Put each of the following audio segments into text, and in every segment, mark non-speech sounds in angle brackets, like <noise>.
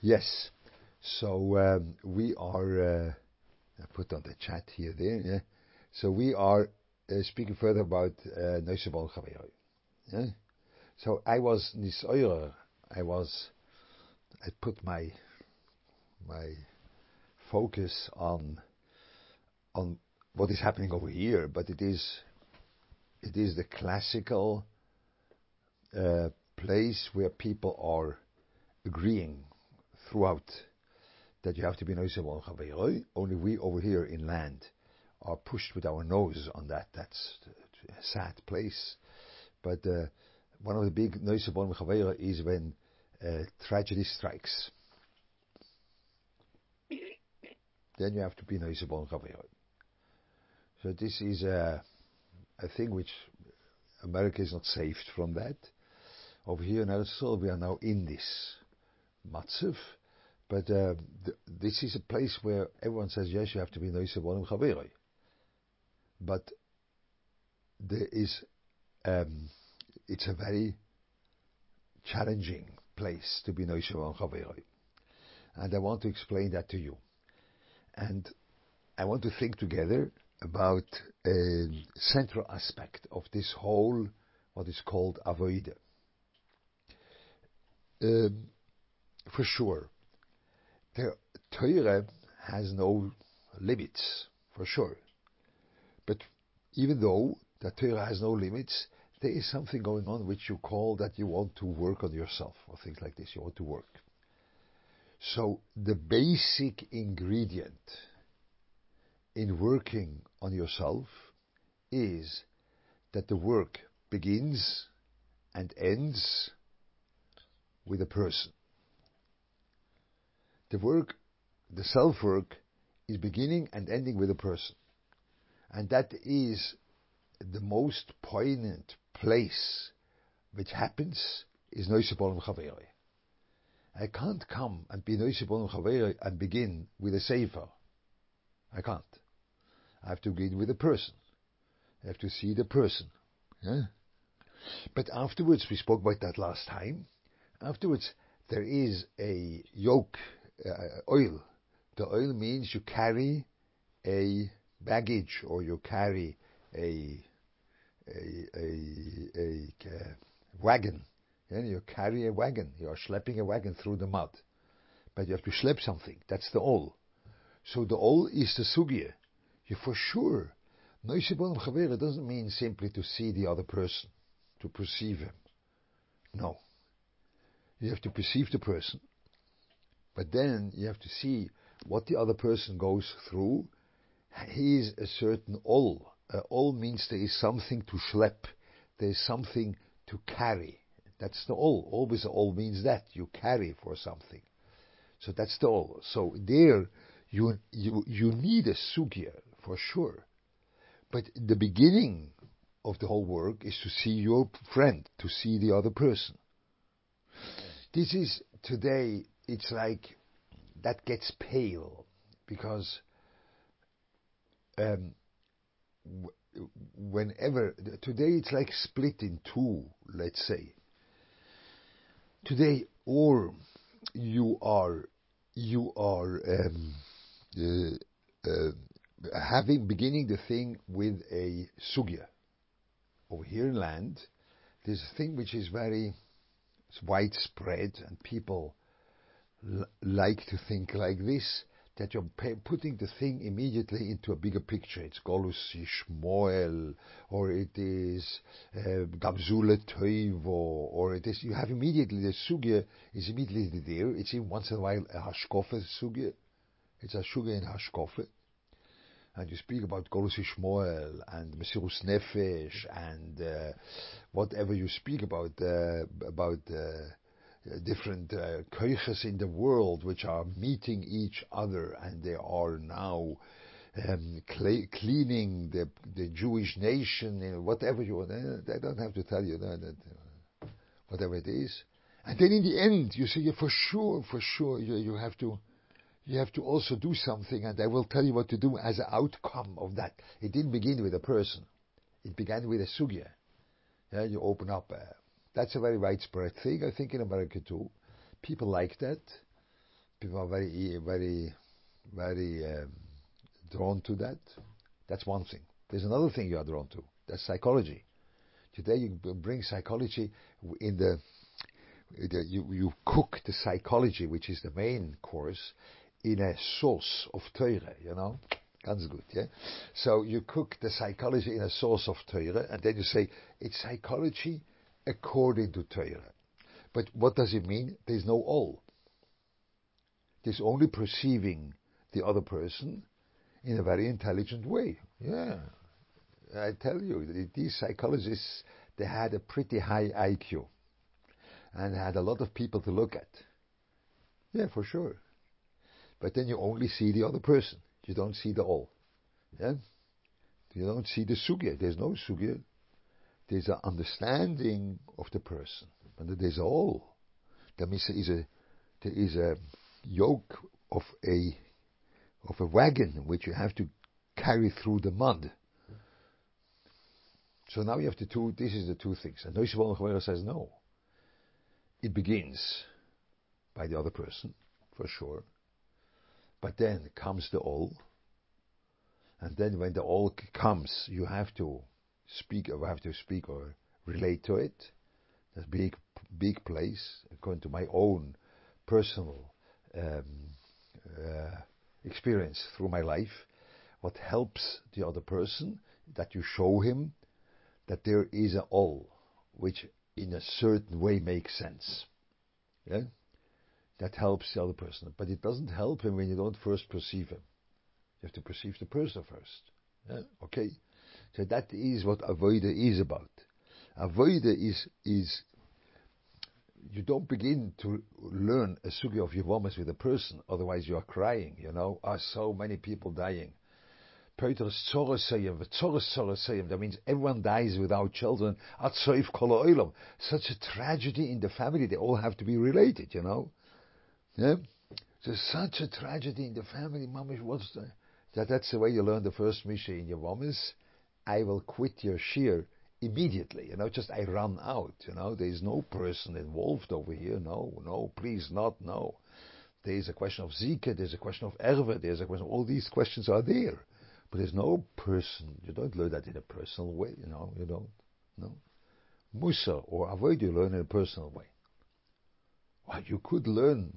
Yes. So um, we are. Uh, I put on the chat here there. Yeah. So we are uh, speaking further about uh, Neusebon Yeah. So I was nisoyer. I was. I put my my focus on on what is happening over here, but it is it is the classical uh, place where people are agreeing throughout that you have to be Only we over here in land are pushed with our nose on that. That's a sad place. But uh, one of the big noisy is when uh, tragedy strikes. Then you have to be noisy So this is a, a thing which America is not saved from that. Over here in Eretz we are now in this matziv, but uh, th- this is a place where everyone says, yes, you have to be Noise Bonim Chaveroi. But there is, um, it's a very challenging place to be Noise Bonim Chaveroi. And I want to explain that to you. And I want to think together about a central aspect of this whole, what is called avoida. Um, for sure, the Torah has no limits, for sure. But even though the Torah has no limits, there is something going on which you call that you want to work on yourself, or things like this. You want to work. So the basic ingredient in working on yourself is that the work begins and ends with a person. The work, the self work, is beginning and ending with a person. And that is the most poignant place which happens is Noisebolim Chaveri. I can't come and be Noisebolim Chaveri and begin with a Sefer. I can't. I have to begin with a person. I have to see the person. Yeah? But afterwards, we spoke about that last time. Afterwards, there is a yoke oil. The oil means you carry a baggage or you carry a a a, a uh, wagon. Yeah, you carry a wagon. You are schlepping a wagon through the mud, but you have to schlep something. That's the ol. So the ol is the sugya. You for sure. Noisibon chavera doesn't mean simply to see the other person, to perceive him. No. You have to perceive the person. But then you have to see what the other person goes through. He is a certain all. Uh, all means there is something to schlep. There is something to carry. That's the all. Always all means that. You carry for something. So that's the all. So there you, you, you need a sugya for sure. But the beginning of the whole work is to see your friend, to see the other person. This is today it's like that gets pale because um, whenever today it's like split in two, let's say. Today, or you are you are um, uh, uh, having beginning the thing with a sugya. Over here in land, there's a thing which is very widespread, and people l- like to think like this, that you're putting the thing immediately into a bigger picture. It's Golus Ishmael, or it is uh, Gamzule Toivo, or it is, you have immediately, the Sugya is immediately there. It's in once in a while a Hashkofe Sugya. It's a Sugya in Hashkofe. And you speak about Golus Ishmael and Mesirus Nefesh and uh, whatever you speak about, uh, about uh, uh, different uh, in the world which are meeting each other and they are now um, cleaning the, the Jewish nation, you know, whatever you want. I don't have to tell you that, that uh, whatever it is. And then in the end, you see, for sure, for sure, you, you have to, you have to also do something, and I will tell you what to do as an outcome of that. It didn't begin with a person; it began with a sugya. Yeah, you open up a, that's a very widespread thing, I think, in America too. People like that. people are very, very, very um, drawn to that. That's one thing. There's another thing you are drawn to. That's psychology. Today you bring psychology in the, the you, you cook the psychology, which is the main course, in a sauce of Teure, you know. Ganz gut, yeah? So you cook the psychology in a sauce of Teure, and then you say, it's psychology according to Teure. But what does it mean? There's no all. There's only perceiving the other person in a very intelligent way. Yeah. I tell you, these psychologists, they had a pretty high IQ and had a lot of people to look at. Yeah, for sure. But then you only see the other person. You don't see the all. Yeah? You don't see the sugya. There's no sugya. There's an understanding of the person. And there's all. There is a, there is a yoke of a of a wagon which you have to carry through the mud. So now you have the two, this is the two things. And Noishe Wollenchweiler says no. It begins by the other person, for sure. But then comes the all. And then when the all comes, you have to speak or have to speak or relate to it. That's big, big place, according to my own personal um, uh, experience through my life. What helps the other person, that you show him that there is a all, which in a certain way makes sense. Yeah? That helps the other person. But it doesn't help him when you don't first perceive him. You have to perceive the person first. Yeah? Okay? So that is what avoida is about. Avoida is, is you don't begin to learn a sugi of Yevomas with a person, otherwise you are crying, you know. Are so many people dying. That means everyone dies without children. Such a tragedy in the family, they all have to be related, you know. Yeah? There's such a tragedy in the family. Mamish, what's the, that? That's the way you learn the first Mishna in your Yevomis. I will quit your shear immediately. You know, just I run out. You know, there is no person involved over here. No, no, please not. No. There is a question of Zika. There's a question of Erwe. There's a question. All these questions are there. But there's no person, you don't learn that in a personal way, you know, you don't, no. Mussar or avoid you learn in a personal way. Well, you could learn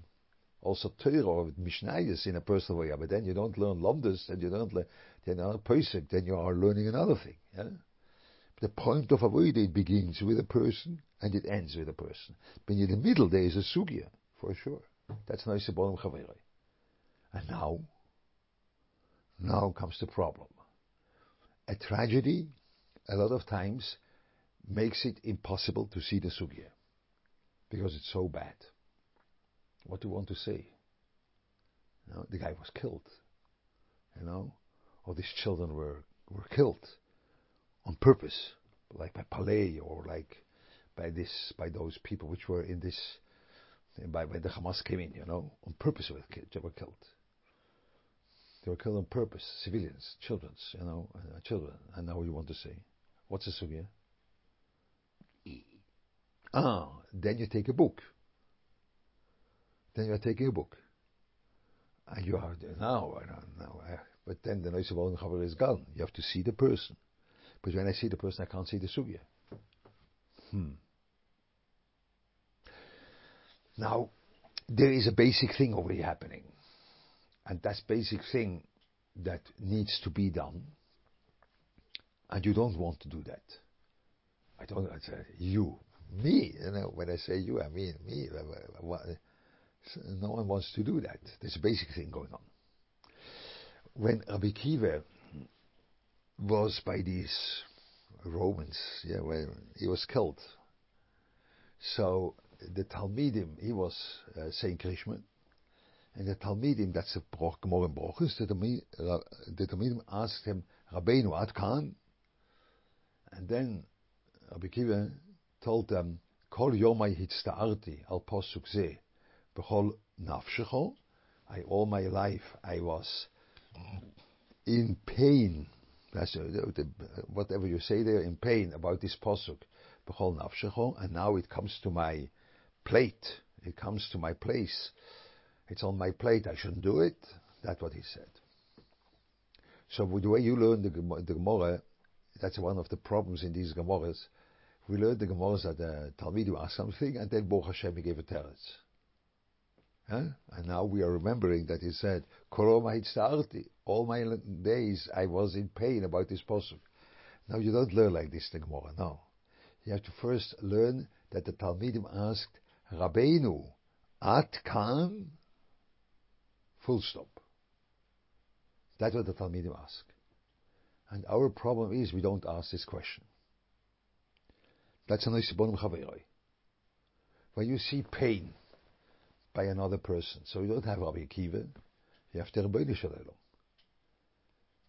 also Torah or Mishnayos in a personal way, but then you don't learn Lomdas and you don't learn, then another person, then you are learning another thing. Yeah? The point of avoid it begins with a person and it ends with a person. But in the middle there is a sugya, for sure. That's nice about And now, now comes the problem. A tragedy, a lot of times, makes it impossible to see the sugya because it's so bad. What do you want to say? You know, the guy was killed. You know, or these children were were killed on purpose, like by Palais or like by this by those people which were in this by when the Hamas came in. You know, on purpose they were killed. They were killed on purpose, civilians, children, you know, uh, children. And now you want to say, what's the sugya? Ah, then you take a book. Then you are taking a book. And you are now, I don't know, but then the noise of Oldenhaber is gone. You have to see the person. But when I see the person, I can't see the sugya. Hmm. Now, there is a basic thing already happening. And that's basic thing that needs to be done. And you don't want to do that. I don't I say you, me. You know, when I say you, I mean me. No one wants to do that. There's a basic thing going on. When Rabbi Akiva was by these Romans, yeah, when he was killed. So the Talmidim, he was uh, saying Krishma, and the Talmidim, that's broch, Gemara in Brochus, the, the Talmidim asked him, Rabbeinu Ad Khan? And then Rabbi Akiva told them, Kol yomai hitzta'arti al posuk ze, b'chol nafshecho. I, all my life I was in pain. That's whatever you say there, in pain about this posuk, b'chol nafshecho, and now it comes to my plate. It comes to my place It's on my plate. I shouldn't do it. That's what he said. So the way you learn the, the Gemara, that's one of the problems in these Gemaras. We learn the Gemaras that the Talmidim asked something, and then Baruch Hashem gave a teretz. Huh? And now we are remembering that he said, Koroma hitzarti. All my days I was in pain about this possible. Now you don't learn like this the Gemara, no. You have to first learn that the Talmidim asked, Rabbeinu, at kan, full stop. That's what the Talmidim ask. And our problem is we don't ask this question. That's a nice chaveroi. When you see pain by another person, so you don't have Rabbi Akiva, you have the Rebbeinu Shalom.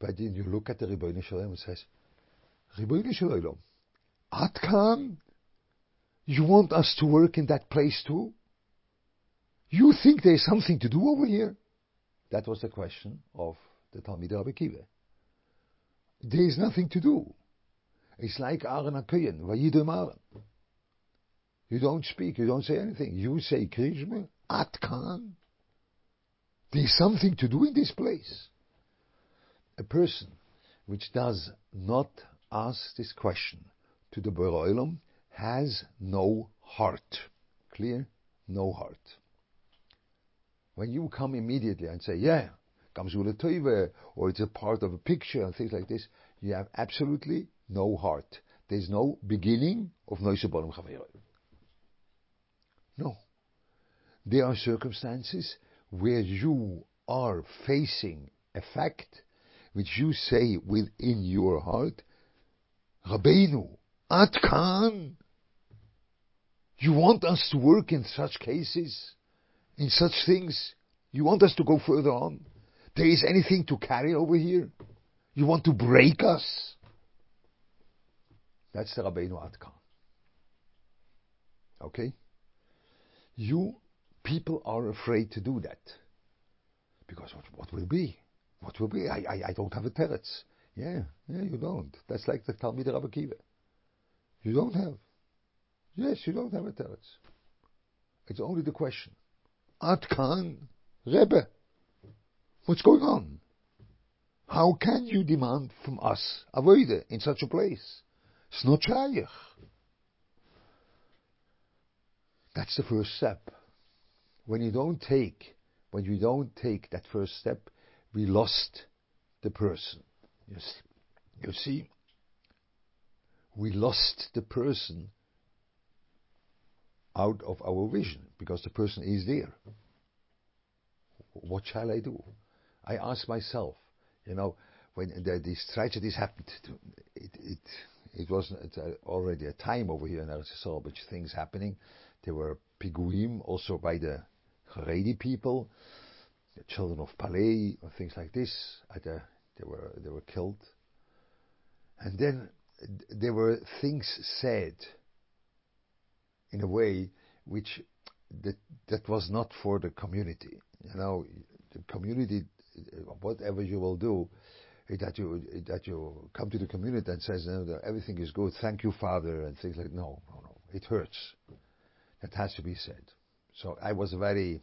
But then you look at the Rebbeinu Shalom and says, Rebbeinu Shalom, Atkan, you want us to work in that place too? You think there's something to do over here? That was the question of the Talmid Rabbi Akiva. There is nothing to do. It's like Aaron HaKoyen, Vayidem Aaron. You don't speak, you don't say anything. You say Krishma, Atkan. There's something to do in this place. A person which does not ask this question to the Boroilam has no heart. Clear? No heart. When you come immediately and say, yeah, Gamzula Toive, or it's a part of a picture and things like this, you have absolutely no heart. There's no beginning of Noise Bonim No. There are circumstances where you are facing a fact which you say within your heart, Rabbeinu, Atkan, you want us to work in such cases, in such things? You want us to go further on? There is anything to carry over here? You want to break us? That's the Rabbeinu Atkan. Okay? You people are afraid to do that. Because what, what will be? What will be? I, I, I don't have a teretz. Yeah, yeah, you don't. That's like the Talmid Rabbi Akiva. You don't have. Yes, you don't have a teretz. It's only the question. Atkan Rebbe. What's going on? How can you demand from us avoida in such a place? It's not. That's the first step. When you don't take, when you don't take that first step, we lost the person. You see, you see we lost the person out of our vision because the person is there. What shall I do? I ask myself, you know, when the, these tragedies happened, it, it, it was uh, already a time over here in Eretz Yisrael, which things happening. There were piguim also by the Haredi people, the children of Palei, or things like this. Uh, the, they were they were killed, and then there were things said in a way which that that was not for the community. You know, the community uh, whatever you will do, eh, that you eh, that you come to the community and says no, everything is good, thank you, Father, and things like no, no, no, it hurts. That has to be said. So I was very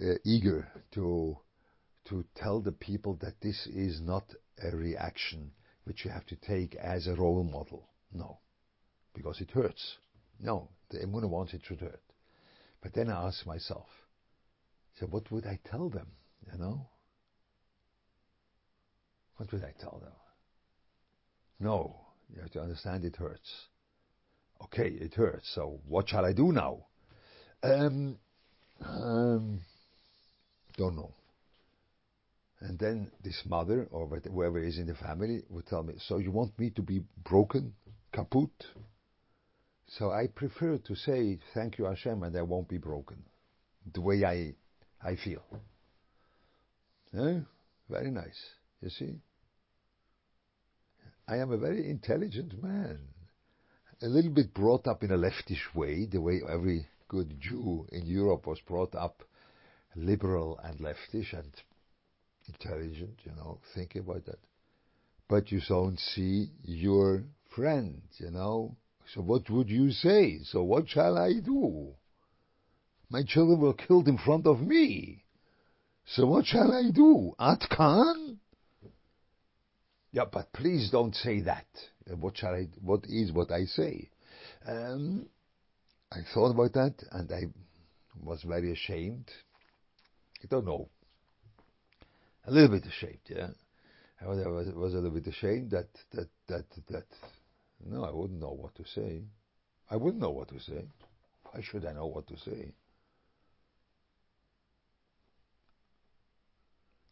uh, eager to to tell the people that this is not a reaction which you have to take as a role model. No, because it hurts. No, the Emunah wants it to hurt. But then I ask myself, so what would I tell them? You know? What would I tell them? No, you have to understand it hurts. Okay, it hurts. So what shall I do now? Um, um, don't know. And then this mother or whoever is in the family would tell me, "So you want me to be broken, kaput?" So I prefer to say, "Thank you, Hashem," and I won't be broken, the way I I feel. Eh? Very nice. You see? I am a very intelligent man. A little bit brought up in a leftish way, the way every good Jew in Europe was brought up liberal and leftish and intelligent, you know, think about that. But you don't see your friend, you know. So what would you say? So what shall I do? My children were killed in front of me. So what shall I do? Atkan? Yeah, but please don't say that. What shall I? What is what I say? Um, I thought about that, and I was very ashamed. I don't know. A little bit ashamed, yeah. I was, I was, was a little bit ashamed that that that that. No, I wouldn't know what to say. I wouldn't know what to say. Why should I know what to say?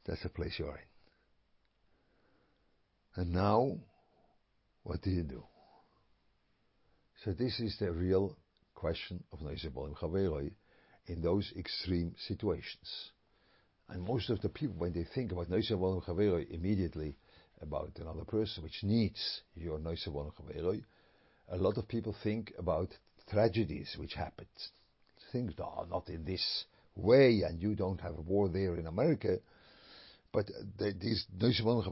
That's the place you're in. And now, what do you do? So this is the real question of Neisebolim Chaveroi in those extreme situations. And most of the people, when they think about Neisebolim Chaveroi, immediately about another person which needs your Neisebolim Chaveroi, a lot of people think about tragedies which happened. Things, oh, not in this way, and you don't have a war there in America. But the, these Neusebon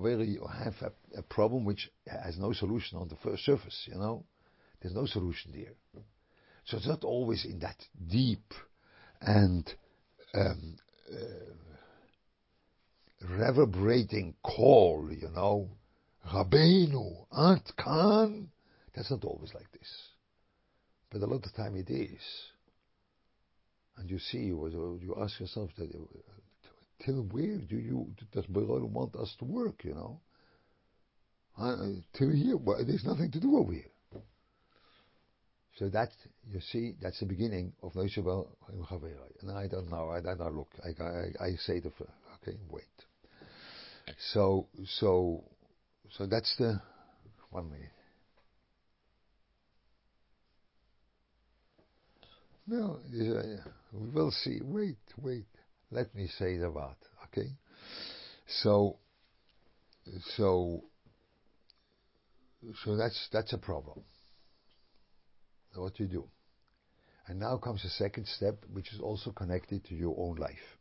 have a, a, problem which has no solution on the first surface, you know. There's no solution there. So it's not always in that deep and um, uh, reverberating call, you know. Rabbeinu, Ant Khan. That's not always like this. But a lot of time it is. And you see, you, ask yourself that till where do you does Berolim want us to work? You know, uh, till here, well, there's nothing to do over here. So that you see, that's the beginning of Neushabel And I don't know. I don't know. Look, I, I, I say the okay. Wait. So so so that's the one minute. No, uh, we will see. Wait, wait. Let me say the word, okay? So, so, so that's that's a problem. What you do, and now comes the second step, which is also connected to your own life.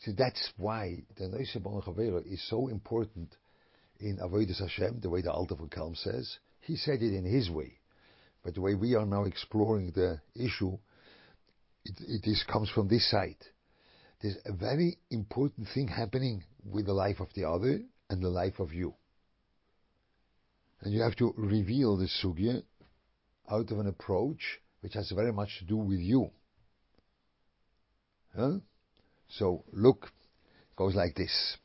See, that's why the Neusebon Chavera is so important in Avodas Hashem, the way the Alter von Kelm says. He said it in his way, but the way we are now exploring the issue, it, it is, comes from this side there's a very important thing happening with the life of the other and the life of you. And you have to reveal the sugya out of an approach which has very much to do with you. Huh? So look, it goes like this.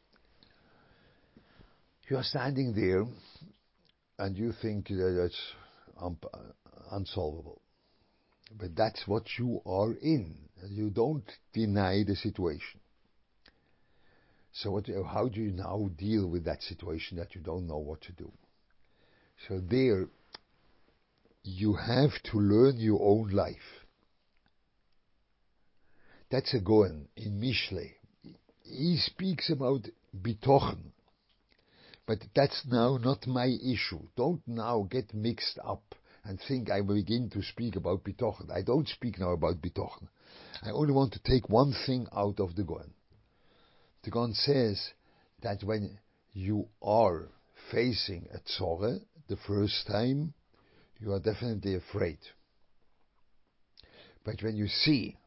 You are standing there and you think that it's un- unsolvable. But that's what you are in. You don't deny the situation. So what, how do you now deal with that situation that you don't know what to do? So there, you have to learn your own life. That's a Goen in Mishle. He speaks about bitochen. But that's now not my issue. Don't now get mixed up and think I begin to speak about bitochen. I don't speak now about bitochen. I only want to take one thing out of the Gon. The Gon says that when you are facing a tzore the first time, you are definitely afraid. But when you see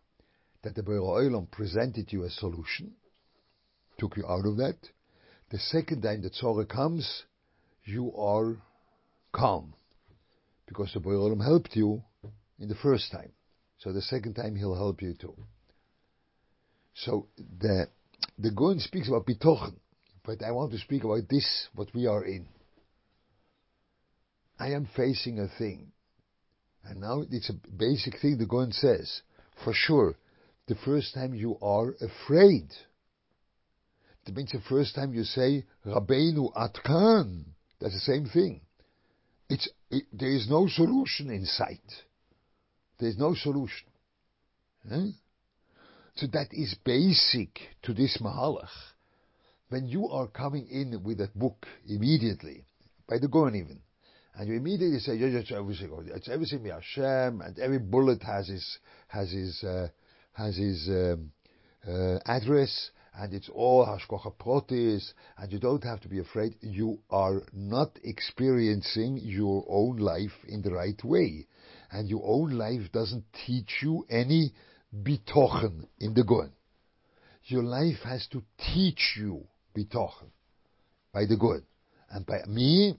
that the Be'er Olam presented you a solution, took you out of that, the second time the tzore comes, you are calm. Because the Be'er Olam helped you in the first time. So the second time he'll help you too. So the the Goen speaks about bitochen, but I want to speak about this, what we are in. I am facing a thing. And now it's a basic thing the Goen says. For sure, the first time you are afraid. That means the first time you say, Rabbeinu Atkan. That's the same thing. It's, it, there is no solution in sight. There's no solution. So that is basic to this Mahalach. When you are coming in with that book immediately, by the Goan even, and you immediately say, yeah, it's everything, it's everything with Hashem, and every bullet has his, has his, uh, has his um, uh, address, and it's all Hashgocha Protis, and you don't have to be afraid. You are not experiencing your own life in the right way and your own life doesn't teach you any bitochen in the Goen. Your life has to teach you bitochen by the Goen. And by me,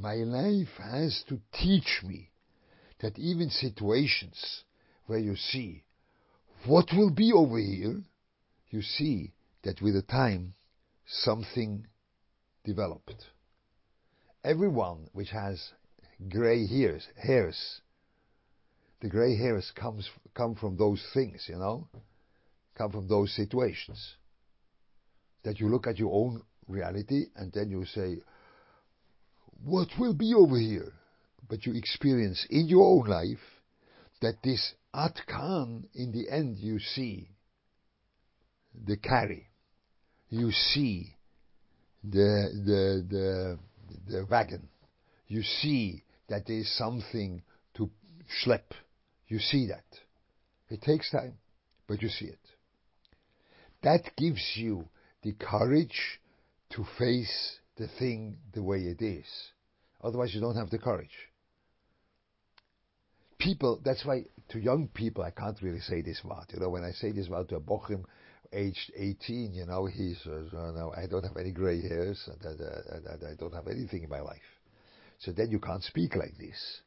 my life has to teach me that even situations where you see what will be over here, you see that with the time something developed. Everyone which has gray hairs, hairs, the gray hairs comes come from those things, you know, come from those situations. That you look at your own reality and then you say, what will be over here? But you experience in your own life that this Atkan, in the end, you see the carry, you see the the the the wagon, you see that there is something to schlep. You see that. It takes time, but you see it. That gives you the courage to face the thing the way it is. Otherwise, you don't have the courage. People, that's why to young people, I can't really say this word. You know, when I say this word to a bochur aged 18, you know, he says, oh, no, I don't have any gray hairs, and, uh, uh, and I don't have anything in my life. So then you can't speak like this.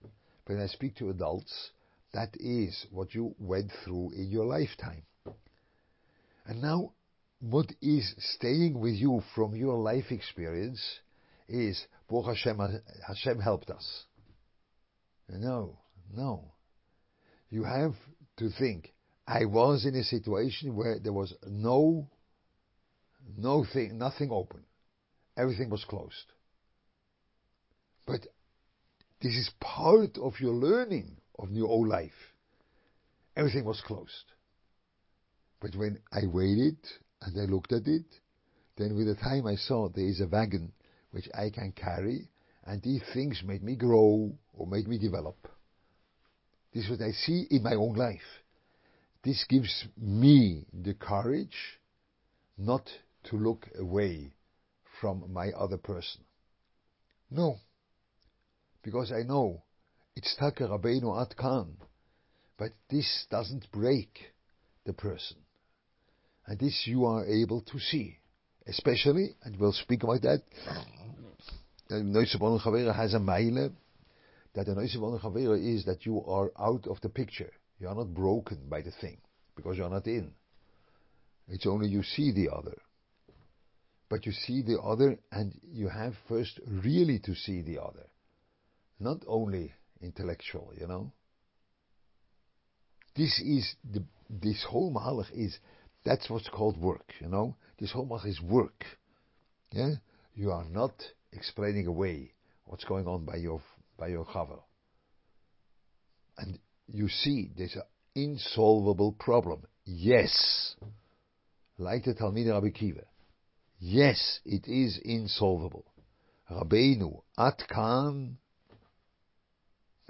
But when I speak to adults, that is what you went through in your lifetime. And now, what is staying with you from your life experience is, Baruch Hashem, Hashem helped us. No, no. You have to think, I was in a situation where there was no, no thing, nothing open. Everything was closed. But this is part of your learning of your old life. Everything was closed. But when I waited and I looked at it, then with the time I saw there is a wagon which I can carry, and these things made me grow or made me develop. This is what I see in my own life. This gives me the courage not to look away from my other person. No. Because I know it's Taka Rabbeinu At Kan. But this doesn't break the person. And this you are able to see. Especially, and we'll speak about that, Neusebon Chavera has a mile that the Neusebon is that you are out of the picture. You are not broken by the thing, because you are not in. It's only you see the other. But you see the other, and you have first really to see the other. Not only intellectual, you know. This is the this whole mahalach is that's what's called work, you know. This mahalach is work. Yeah, you are not explaining away what's going on by your by your chaver, and you see there's an insolvable problem. Yes, like the Talmid Rabbi Akiva. Yes, it is insolvable. Rabbeinu Atkan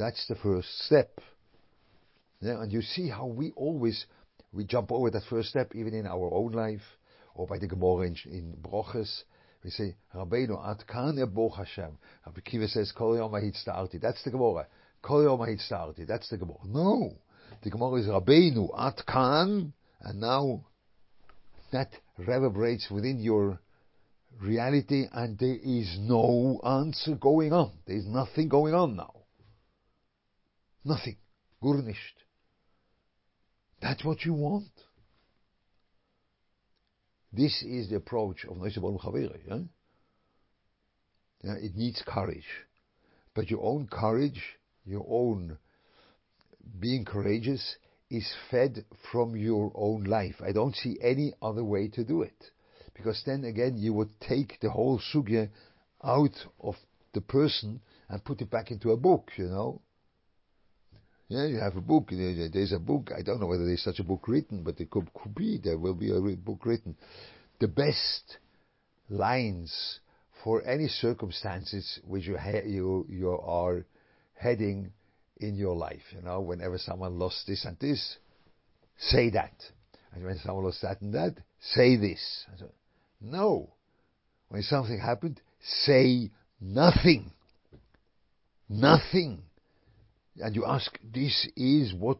that's the first step. Yeah, and you see how we always we jump over that first step, even in our own life, or by the Gemara in, in Broches. We say, Rabbeinu, at kan Boch Hashem. Rabbi Akiva says, Kol Yom Starti. That's the Gemara. Kol Yom Starti. That's the Gemara. No. The Gemara is Rabbeinu, at kan, and now that reverberates within your reality, and there is no answer going on. There is nothing going on now. Nothing. Gurnisht. That's what you want. This is the approach of Noise Chavere. Yeah? yeah? It needs courage. But your own courage, your own being courageous, is fed from your own life. I don't see any other way to do it. Because then again, you would take the whole sugya out of the person and put it back into a book, you know. Yeah, you have a book. There's a book. I don't know whether there's such a book written, but it could, could be. There will be a book written. The best lines for any circumstances which you ha- you you are heading in your life. You know, whenever someone lost this and this, say that. And when someone lost that and that, say this. No. When something happened, say nothing. Nothing and you ask, this is what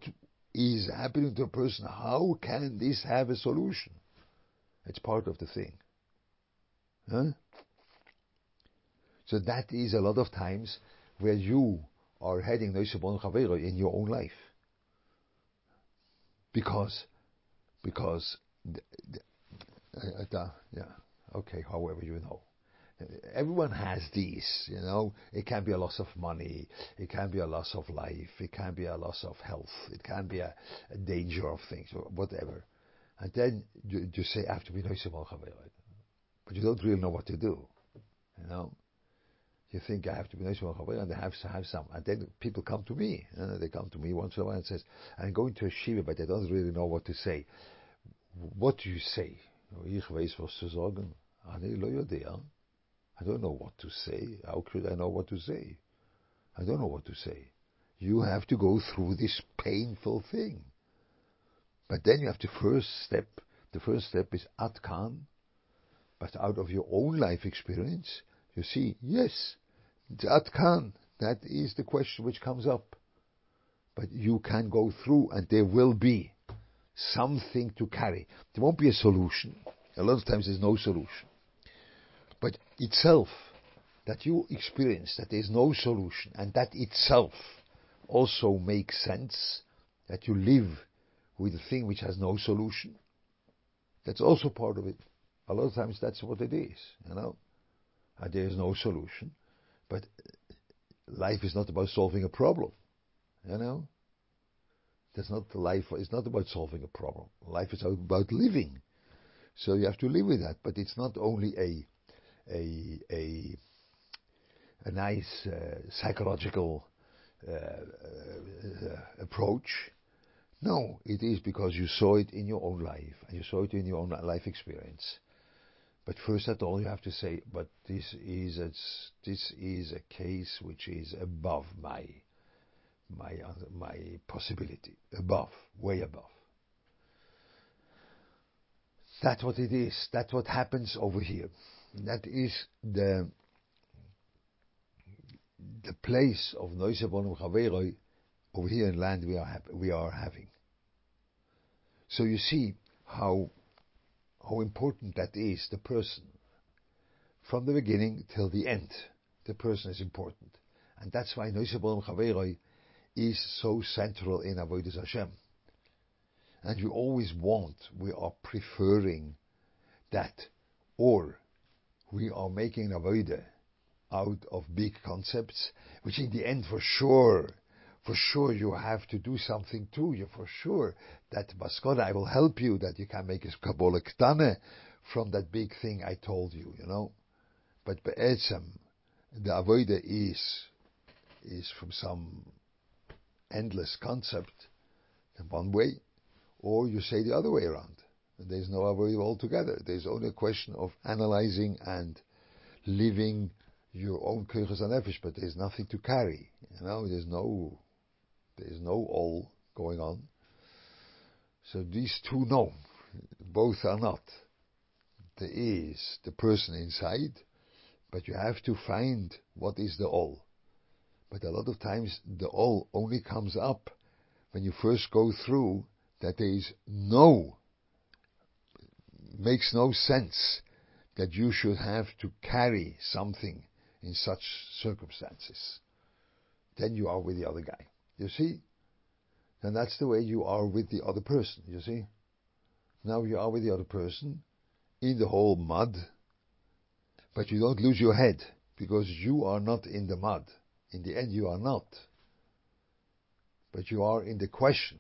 is happening to a person, how can this have a solution? It's part of the thing. Huh? So that is a lot of times where you are heading in your own life. Because, because, yeah, okay, however you know. Everyone has these, you know. It can be a loss of money, it can be a loss of life, it can be a loss of health, it can be a, a danger of things, or whatever. And then you, you say, I have to be nice but you don't really know what to do, you know you think I have to be nice to and they have to have some. And then people come to me. Uh, they come to me once in a while and says, I'm going to a shiva, but I don't really know what to say. What do you say? Ich weiß, was zu sagen. I don't know what to say. How could I know what to say? I don't know what to say. You have to go through this painful thing. But then you have to first step. The first step is atkan. But out of your own life experience, you see, yes, that can. That is the question which comes up. But you can go through and there will be something to carry. There won't be a solution. A lot of times there's no solution. But itself, that you experience that there's no solution and that itself also makes sense, that you live with a thing which has no solution, that's also part of it. A lot of times that's what it is, you know. And there is no solution. But life is not about solving a problem, you know. That's not the life. It's not about solving a problem. Life is about living. So you have to live with that. But it's not only a a a a nice uh, psychological uh, uh, approach. No, it is because you saw it in your own life and you saw it in your own life experience. But first of all, you have to say, but this is a, this is a case which is above my my my possibility, above, way above. That's what it is. That's what happens over here. That is the the place of Noise Chaveroi over here in land we are we are having. So you see how how important that is, the person. From the beginning till the end, the person is important. And that's why Noisabon Chaveroi is so central in Avodah Hashem. And you always want, we are preferring that, or we are making Avodah out of big concepts, which in the end for sure for sure you have to do something too. You for sure that Baskoda, I will help you that you can make a Kabbalah Ktane from that big thing I told you, you know. But Be'etzem, the Avoida is, is from some endless concept in one way, or you say the other way around. There's no Avoida altogether. There's only a question of analyzing and living your own kirchas and nefesh, but there's nothing to carry. You know, there's no there is no all going on. So these two know, both are not. There is the person inside, but you have to find what is the all. But a lot of times the all only comes up when you first go through that there is no, makes no sense that you should have to carry something in such circumstances. Then you are with the other guy. You see? And that's the way you are with the other person, you see? Now you are with the other person in the whole mud, but you don't lose your head because you are not in the mud. In the end, you are not. But you are in the question.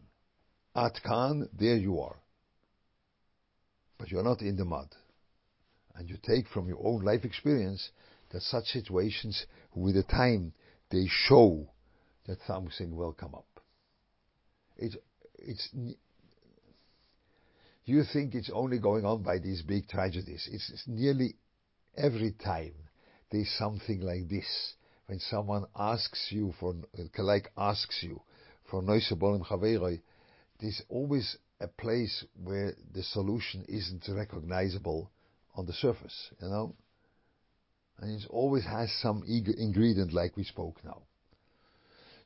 At Khan, there you are. But you are not in the mud. And you take from your own life experience that such situations, with the time, they show that something will come up. It's, it's, you think it's only going on by these big tragedies. It's, it's nearly every time there's something like this. When someone asks you for, like asks you for Noisabolim Chaveroi, there's always a place where the solution isn't recognizable on the surface, you know? And it always has some ingredient like we spoke now.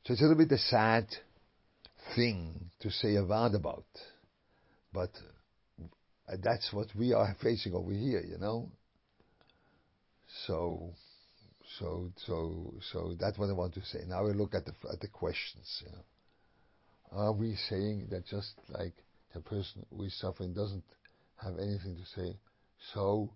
So it's a little bit a sad thing to say a word about. But that's what we are facing over here, you know. So, so, so, so that's what I want to say. Now we look at the at the questions. You know. Are we saying that just like a person who is suffering doesn't have anything to say, so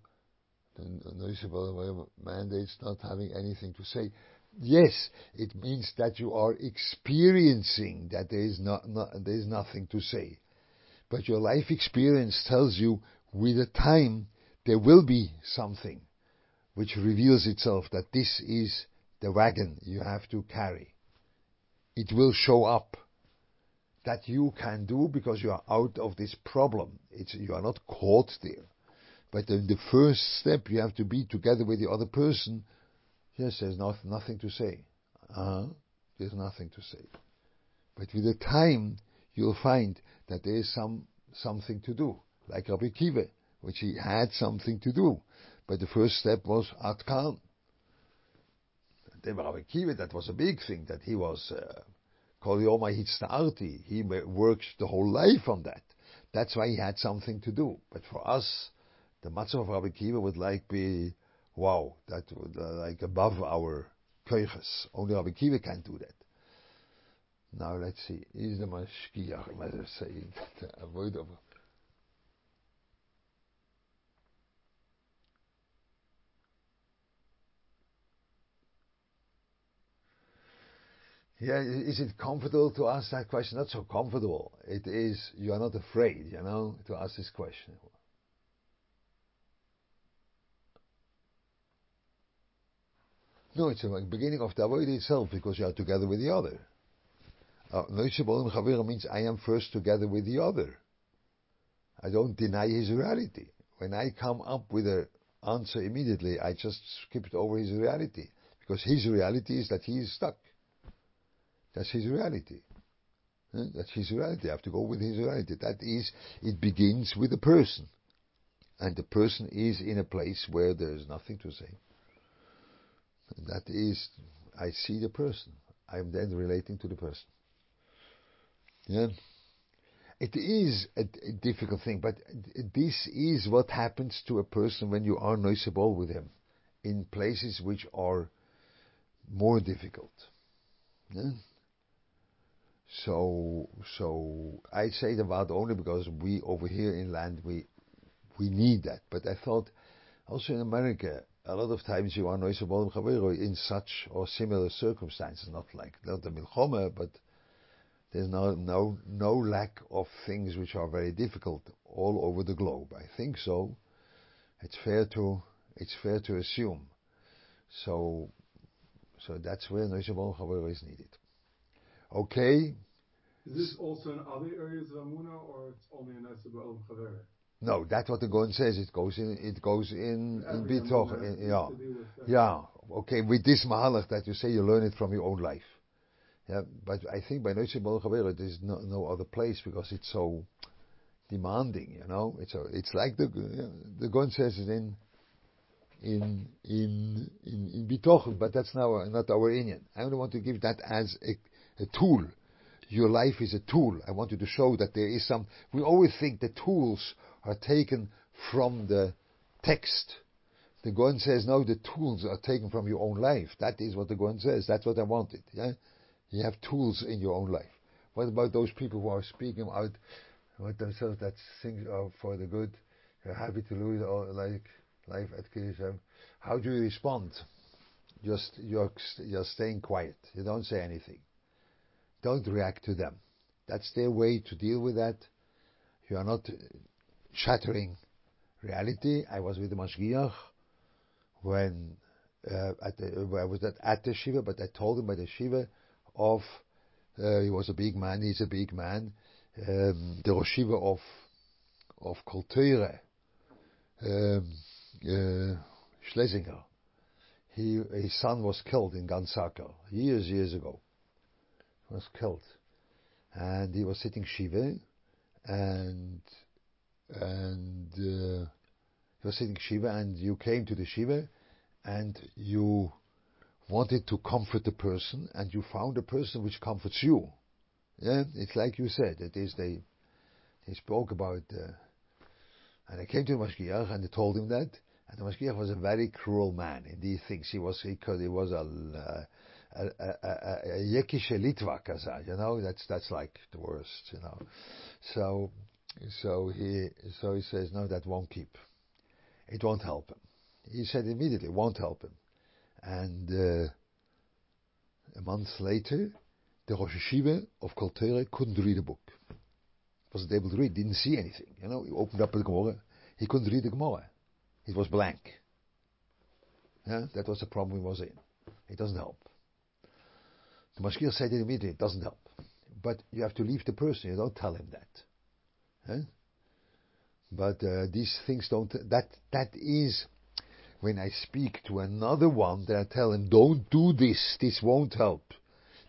the Nose BeOl mandates not having anything to say? Yes, it means that you are experiencing that there is not, not there is nothing to say. But your life experience tells you with the time there will be something which reveals itself that this is the wagon you have to carry. It will show up that you can do because you are out of this problem. It's, you are not caught there. But in the first step, you have to be together with the other person. Yes, there's not, nothing to say. Uh-huh. There's nothing to say. But with the time, you'll find that there is some something to do, like Rabbi Akiva, which he had something to do. But the first step was Atkan. Rabbi Akiva, that was a big thing, that he was Kol Yoma Hitzarti. He worked the whole life on that. That's why he had something to do. But for us, the matzah of Rabbi Akiva would like be, wow, that would uh, like above our koiches. Only Rabbi Akiva can do that. Now let's see. Is the Mashgiach, must say, <laughs> avoid of. Yeah, is it comfortable to ask that question? Not so comfortable. It is, you are not afraid, you know, to ask this question. No, it's the beginning of the avoid itself because you are together with the other. Uh, means I am first together with the other. I don't deny his reality. When I come up with an answer immediately, I just skipped over his reality. Because his reality is that he is stuck. That's his reality. Eh? That's his reality. I have to go with his reality. That is, it begins with a person. And the person is in a place where there is nothing to say. That is, I see the person. I am then relating to the person. Yeah. It is a, a, difficult thing, but this is what happens to a person when you are noticeable with him in places which are more difficult. Yeah? So, so I say the word only because we over here in land we we need that. But I thought also in America a lot of times you are noticeable in such or similar circumstances, not like not the milchoma, but there's no, no, no lack of things which are very difficult all over the globe. I think so. It's fair to, it's fair to assume. So, so that's where Chavera is needed. Okay. Is this also in other areas of Amuna, or it's only in Neushabon Chavera? No, that's what the Goen says. It goes in. It goes in. in Bitoch. Yeah. Yeah. Okay. With this mahalach that you say, you learn it from your own life. Yeah, but I think by Noche Bolchavera there's no, no other place because it's so demanding, you know. It's a, it's like the the Goen says it in in in in in Bitochen, but that's now uh, not our Indian. I only want to give that as a, a tool. Your life is a tool. I want you to show that there is some. We always think the tools are taken from the text. The Goen says no, the tools are taken from your own life. That is what the Goen says. That's what I wanted. Yeah. You have tools in your own life. What about those people who are speaking out about themselves that things are for the good? You're happy to lose all like life at Kiddush Hashem. How do you respond? Just you're you're staying quiet. You don't say anything. Don't react to them. That's their way to deal with that. You are not shattering reality. I was with the Mashgiach when uh, the, I was at, at the Shiva, but I told him by the Shiva of, uh, he was a big man, he's a big man, um, the Rosh of, of Kol Torah, um, uh, Schlesinger. He, his son was killed in Gansacker years, years ago. Was killed. And he was sitting Shiva, and, and, uh, he was sitting Shiva, and you came to the Shiva, and you wanted to comfort the person and you found a person which comforts you. Yeah, it's like you said. It is they, they spoke about, uh, and I came to the Mashgiach and I told him that, and the Mashgiach was a very cruel man in these things. He was he, could, he was a uh, a a, Yekishe Litvak, you know. That's that's like the worst, you know. So so he so he says no, that won't keep. It won't help him. He said immediately, won't help him. And uh, a month later, the Rosh Yeshiva of Kol Torah couldn't read a book. Wasn't able to read, didn't see anything. You know, he opened up the Gemara, he couldn't read the Gemara. It was blank. Yeah, that was the problem he was in. It doesn't help. The Mashgiach said it immediately, it doesn't help. But you have to leave the person, you don't tell him that. But uh, these things don't, that, that is when I speak to another one, then I tell him, don't do this, this won't help.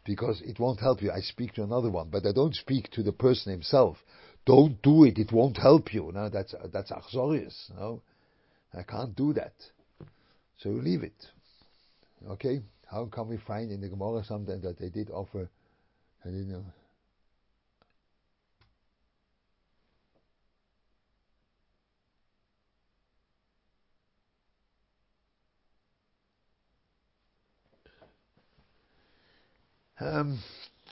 Because it won't help you. I speak to another one, but I don't speak to the person himself. Don't do it, it won't help you. No, that's, that's achzorius. No? I can't do that. So leave it. Okay? How can we find in the Gemara something that they did offer, I didn't know. Um,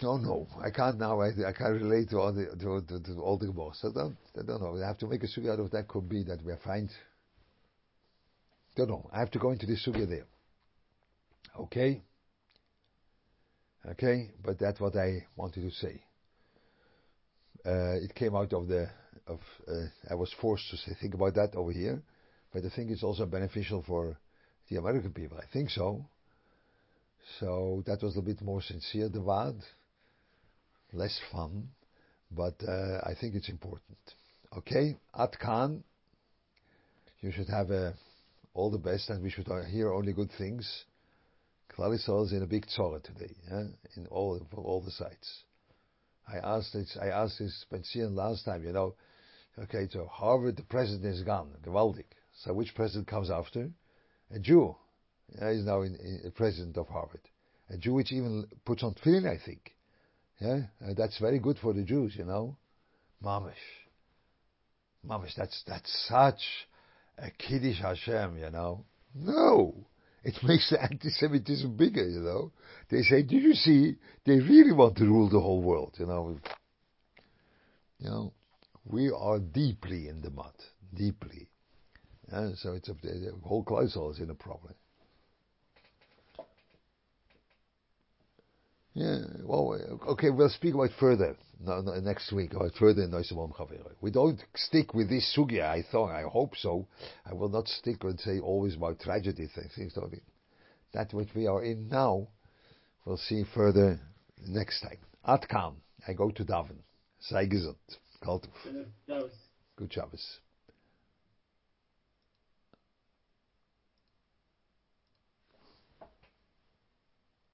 no, no, I can't now. I, I can't relate to all the to, to, to all the Gemara. So don't, I don't know. I have to make a sugya out of that. Could be that we find. Don't know. I have to go into the sugya there. Okay. Okay, but that's what I wanted to say. Uh, it came out of the of. Uh, I was forced to say, think about that over here, but I think it's also beneficial for the American people. I think so. So that was a bit more sincere, the Waad. Less fun, but uh, I think it's important. Okay, At Khan, you should have uh, all the best, and we should hear only good things. Klal is in a big tzora today, yeah? in all for all the sites. I asked this, I asked this Benzion last time, you know, okay, so Harvard, the president is gone, gewaldig. So which president comes after? A Jew. Yeah, he's now in, in, president of Harvard. A Jew which even puts on tefillin, I think. Yeah, that's very good for the Jews, you know. Mamish. Mamish, that's, that's such a Kiddush Hashem, you know. No! It <laughs> makes the anti-Semitism bigger, you know. They say, "Did you see? They really want to rule the whole world." You know. You know, we are deeply in the mud, deeply. Yeah, so it's a, the whole Kleisel is in a problem. Yeah, well, okay, we'll speak about further no, no, next week, about further in Noisamom Chavero. We don't stick with this sugya, I thought, I hope so. I will not stick and say always about tragedy things. That which we are in now, we'll see further next time. Atkan, I go to Davin. Sei gesund. Good Shabbos.